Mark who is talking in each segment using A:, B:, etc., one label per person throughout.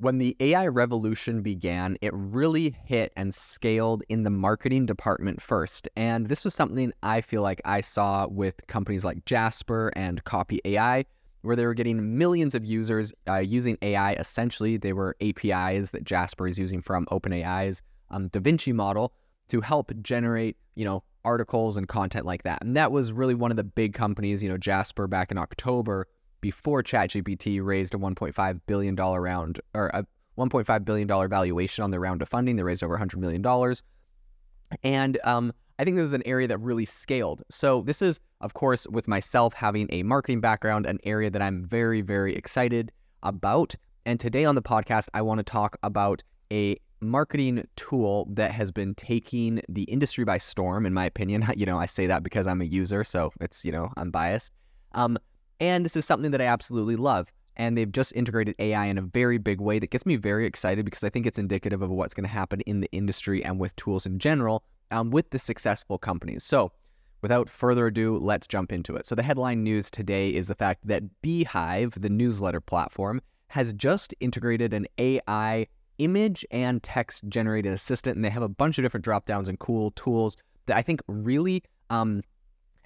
A: When the AI revolution began, it really hit and scaled in the marketing department first. And this was something I feel like I saw with companies like Jasper and Copy AI, where they were getting millions of users uh, using AI. Essentially, they were APIs that Jasper is using from OpenAI's um, DaVinci model to help generate, you know, articles and content like that. And that was really one of the big companies, you know, Jasper back in October before ChatGPT raised a 1.5 billion dollar round or a 1.5 billion dollar valuation on their round of funding. They raised over 100 million dollars, and um, I think this is an area that really scaled. So this is, of course, with myself having a marketing background, an area that I'm very, very excited about. And today on the podcast, I want to talk about a marketing tool that has been taking the industry by storm, in my opinion. You know, I say that because I'm a user, so it's, you know, I'm biased. Um, and this is something that I absolutely love. And they've just integrated AI in a very big way that gets me very excited because I think it's indicative of what's going to happen in the industry and with tools in general um, with the successful companies. So, without further ado, let's jump into it. So, the headline news today is the fact that Beehiiv, the newsletter platform, has just integrated an AI image and text generated assistant, and they have a bunch of different drop downs and cool tools that I think really um,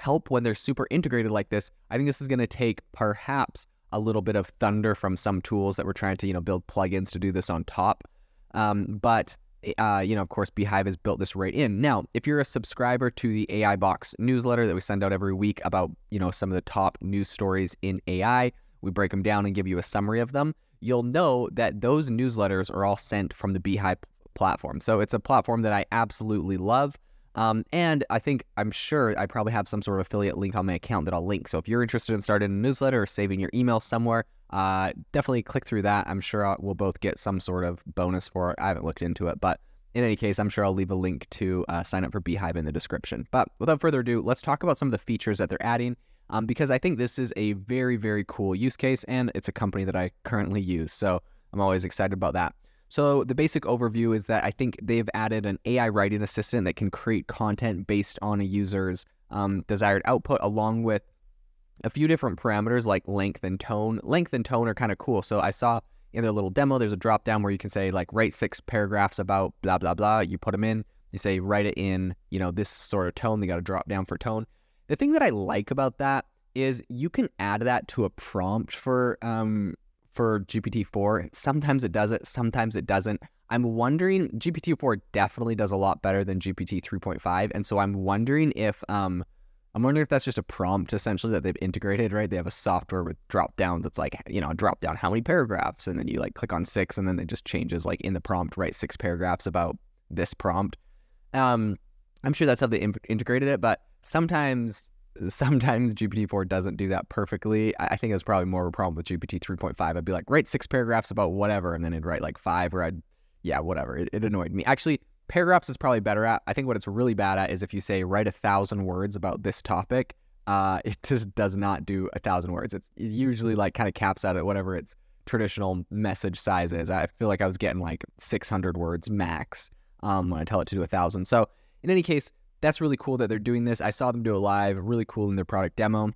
A: help when they're super integrated like this. I think this is going to take perhaps a little bit of thunder from some tools that we're trying to, you know, build plugins to do this on top. Um, but uh, you know, of course, Beehiiv has built this right in. Now, if you're a subscriber to the AI Box newsletter that we send out every week about, you know, some of the top news stories in AI, we break them down and give you a summary of them. You'll know that those newsletters are all sent from the Beehiiv platform. So it's a platform that I absolutely love. Um, and I think I'm sure I probably have some sort of affiliate link on my account that I'll link. So if you're interested in starting a newsletter or saving your email somewhere, uh, definitely click through that. I'm sure I'll, we'll both get some sort of bonus for it. I haven't looked into it, but in any case, I'm sure I'll leave a link to uh, sign up for Beehiiv in the description. But without further ado, let's talk about some of the features that they're adding. Um, because I think this is a very, very cool use case, and it's a company that I currently use. So I'm always excited about that. So the basic overview is that I think they've added an AI writing assistant that can create content based on a user's um, desired output, along with a few different parameters like length and tone. Length and tone are kind of cool. So I saw in their little demo, there's a drop down where you can say like write six paragraphs about blah blah blah. You put them in. You say write it in you know this sort of tone. They got a drop down for tone. The thing that I like about that is you can add that to a prompt for um, for GPT-4. Sometimes it does it, sometimes it doesn't. I'm wondering GPT-4 definitely does a lot better than GPT 3.5, and so I'm wondering if um I'm wondering if that's just a prompt essentially that they've integrated, right? They have a software with drop downs. It's like, you know, drop down how many paragraphs, and then you like click on six, and then it just changes like in the prompt, write six paragraphs about this prompt. Um, I'm sure that's how they in- integrated it, but sometimes sometimes GPT-4 doesn't do that perfectly. I think it's probably more of a problem with GPT 3.5. I'd be like, write six paragraphs about whatever, and then it'd write like five, or I'd, yeah, whatever. It, it annoyed me. Actually, paragraphs is probably better at. I think what it's really bad at is if you say write a thousand words about this topic, uh, it just does not do a thousand words. It's it usually like kind of caps out at whatever its traditional message size is. I feel like I was getting like 600 words max um, when I tell it to do a thousand. So in any case, that's really cool that they're doing this. I saw them do a live, really cool in their product demo.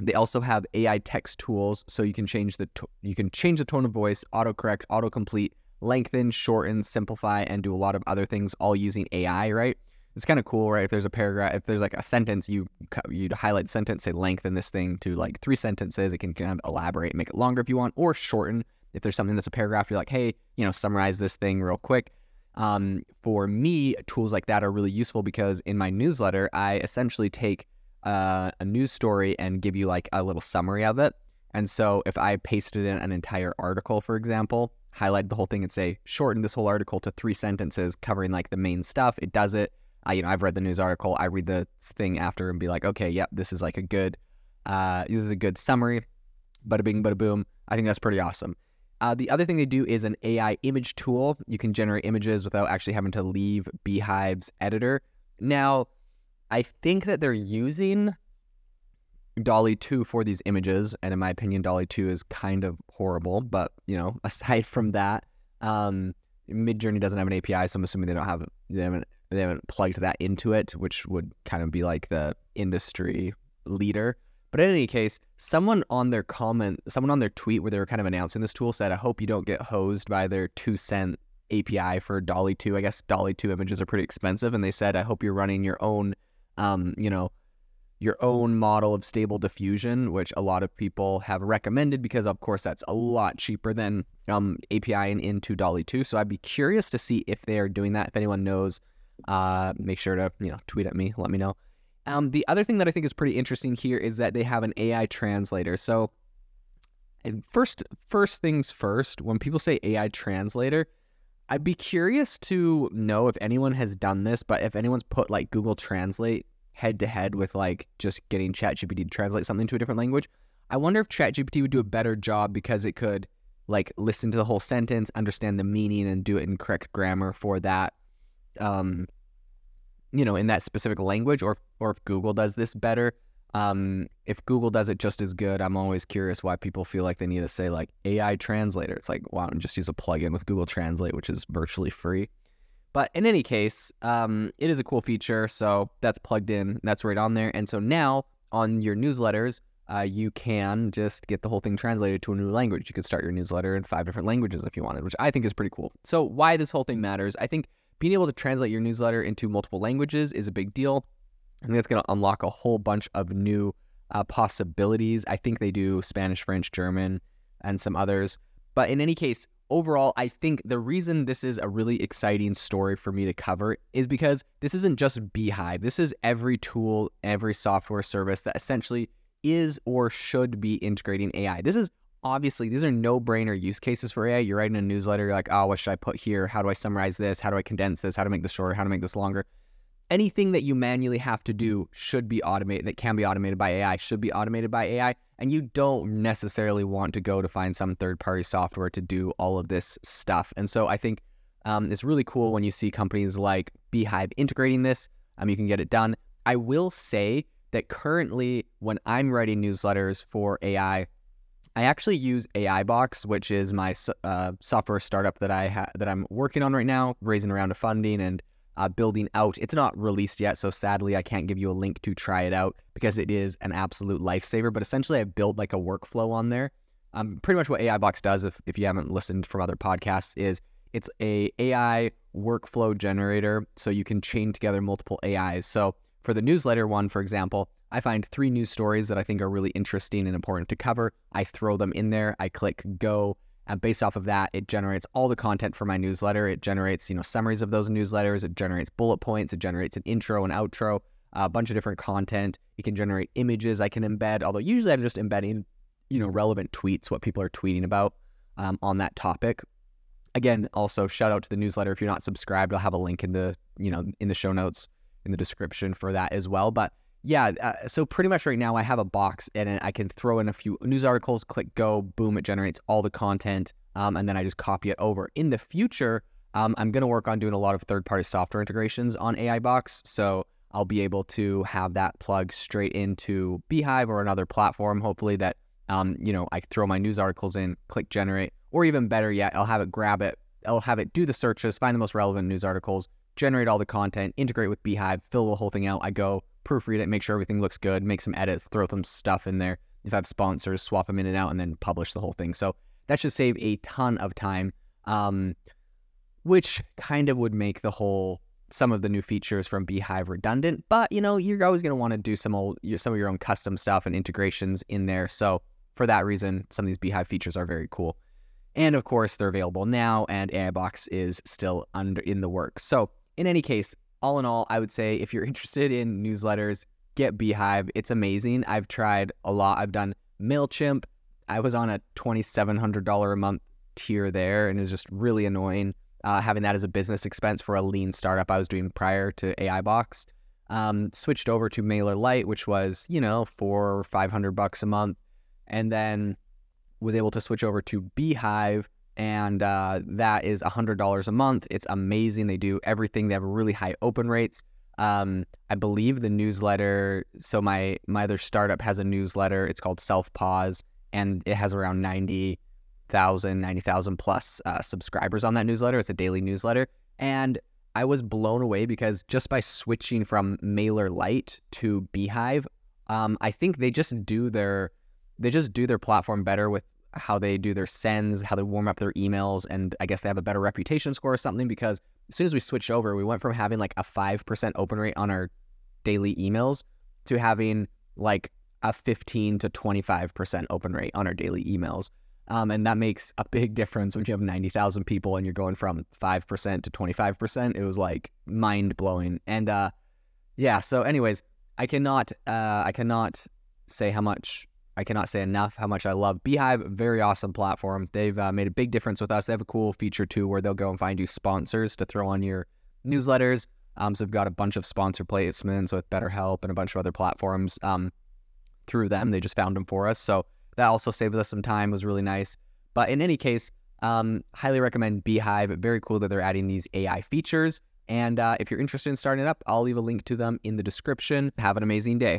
A: They also have AI text tools, so you can change the you can change the tone of voice, autocorrect, autocomplete, lengthen, shorten, simplify, and do a lot of other things, all using AI. Right? It's kind of cool, right? If there's a paragraph, if there's like a sentence, you you highlight sentence, say lengthen this thing to like three sentences. It can kind of elaborate, make it longer if you want, or shorten. If there's something that's a paragraph, you're like, hey, you know, summarize this thing real quick. Um, for me, tools like that are really useful because in my newsletter, I essentially take uh, a news story and give you like a little summary of it. And so if I pasted in an entire article, for example, highlight the whole thing and say, shorten this whole article to three sentences covering like the main stuff, it does it. I, you know, I've read the news article, I read the thing after and be like, okay, yep, this is like a good, uh, this is a good summary. Bada bing, bada boom. I think that's pretty awesome. Uh, the other thing they do is an AI image tool. You can generate images without actually having to leave Beehiiv's editor. Now, I think that they're using DALL-E 2 for these images, and in my opinion, DALL-E 2 is kind of horrible. But you know, aside from that, um, Midjourney doesn't have an API, so I'm assuming they don't have they haven't they haven't plugged that into it, which would kind of be like the industry leader. But in any case, someone on their comment, someone on their tweet where they were kind of announcing this tool said, I hope you don't get hosed by their two cent API for DALL-E 2. I guess DALL-E 2 images are pretty expensive. And they said, I hope you're running your own, um, you know, your own model of stable diffusion, which a lot of people have recommended because, of course, that's a lot cheaper than um, API and into DALL-E 2. So I'd be curious to see if they are doing that. If anyone knows, uh, make sure to you know tweet at me, let me know. Um, the other thing that I think is pretty interesting here is that they have an AI translator. So first, first things first, when people say AI translator, I'd be curious to know if anyone has done this, but if anyone's put like Google Translate head to head with like just getting ChatGPT to translate something to a different language, I wonder if ChatGPT would do a better job because it could like listen to the whole sentence, understand the meaning, and do it in correct grammar for that um, you know, in that specific language, or or if Google does this better. Um, if Google does it just as good, I'm always curious why people feel like they need to say like AI translator. It's like, why don't just use a plugin with Google Translate, which is virtually free. But in any case, um, it is a cool feature. So that's plugged in. That's right on there. And so now on your newsletters, uh, you can just get the whole thing translated to a new language. You could start your newsletter in five different languages if you wanted, which I think is pretty cool. So why this whole thing matters, I think being able to translate your newsletter into multiple languages is a big deal. I think that's going to unlock a whole bunch of new uh, possibilities. I think they do Spanish, French, German, and some others. But in any case, overall, I think the reason this is a really exciting story for me to cover is because this isn't just Beehiiv. This is every tool, every software service that essentially is or should be integrating AI. This is obviously these are no brainer use cases for AI. You're writing a newsletter, you're like, oh, what should I put here? How do I summarize this? How do I condense this? How to make this shorter? How to make this longer? Anything that you manually have to do should be automated, that can be automated by AI, should be automated by AI. And you don't necessarily want to go to find some third party software to do all of this stuff. And so I think um, it's really cool when you see companies like Beehiiv integrating this. Um, you can get it done. I will say that currently, when I'm writing newsletters for AI, I actually use AI Box, which is my uh, software startup that I ha- that I'm working on right now, raising a round of funding and uh, building out. It's not released yet, so sadly I can't give you a link to try it out because it is an absolute lifesaver. But essentially, I built like a workflow on there. Um, pretty much what AI Box does, if if you haven't listened from other podcasts, is it's a AI workflow generator, so you can chain together multiple AIs. So for the newsletter one, for example, I find three news stories that I think are really interesting and important to cover. I throw them in there. I click go. And based off of that, it generates all the content for my newsletter. It generates, you know, summaries of those newsletters. It generates bullet points. It generates an intro and outro, a bunch of different content. It can generate images I can embed, although usually I'm just embedding, you know, relevant tweets, what people are tweeting about um, on that topic. Again, also shout out to the newsletter. If you're not subscribed, I'll have a link in the, you know, in the show notes in the description for that as well. But yeah, uh, so pretty much right now I have a box and I can throw in a few news articles, click go, boom, it generates all the content, um, and then I just copy it over. In the future, um, I'm going to work on doing a lot of third party software integrations on AI Box. So I'll be able to have that plug straight into Beehiiv or another platform, hopefully, that, um, you know, I throw my news articles in, click generate, or even better yet, I'll have it grab it, I'll have it do the searches, find the most relevant news articles, generate all the content, integrate with Beehiiv, fill the whole thing out. I go proofread it, make sure everything looks good, make some edits, throw some stuff in there. If I have sponsors, swap them in and out, and then publish the whole thing. So that should save a ton of time, um, which kind of would make the whole some of the new features from Beehiiv redundant. But you know, you're always going to want to do some old, some of your own custom stuff and integrations in there. So for that reason, some of these Beehiiv features are very cool. And of course, they're available now, and AI Box is still under in the works. So in any case, all in all, I would say if you're interested in newsletters, get Beehiiv. It's amazing. I've tried a lot. I've done MailChimp. I was on a $2,700 a month tier there and it was just really annoying uh, having that as a business expense for a lean startup I was doing prior to AI Box. Um, switched over to MailerLite, which was, you know, four or 500 bucks a month. And then was able to switch over to Beehiiv and uh, that is $100 a month. It's amazing. They do everything. They have really high open rates. Um, I believe the newsletter. So my my other startup has a newsletter. It's called Selfpause, and it has around 90,000, 90,000 plus uh, subscribers on that newsletter. It's a daily newsletter, and I was blown away because just by switching from MailerLite to Beehiiv, Um, I think they just do their they just do their platform better with how they do their sends, how they warm up their emails, and I guess they have a better reputation score or something because as soon as we switched over, we went from having like a 5% open rate on our daily emails to having like a 15 to 25% open rate on our daily emails. Um, and that makes a big difference when you have 90,000 people and you're going from 5% to 25%. It was like mind blowing. And uh, yeah, so, anyways, I cannot, uh, I cannot say how much I cannot say enough how much I love Beehiiv. Very awesome platform. They've uh, made a big difference with us. They have a cool feature too where they'll go and find you sponsors to throw on your newsletters. Um, so they've got a bunch of sponsor placements with BetterHelp and a bunch of other platforms um, through them. They just found them for us. So that also saved us some time, was really nice. But in any case, um, highly recommend Beehiiv. Very cool that they're adding these AI features. And uh, if you're interested in starting it up, I'll leave a link to them in the description. Have an amazing day.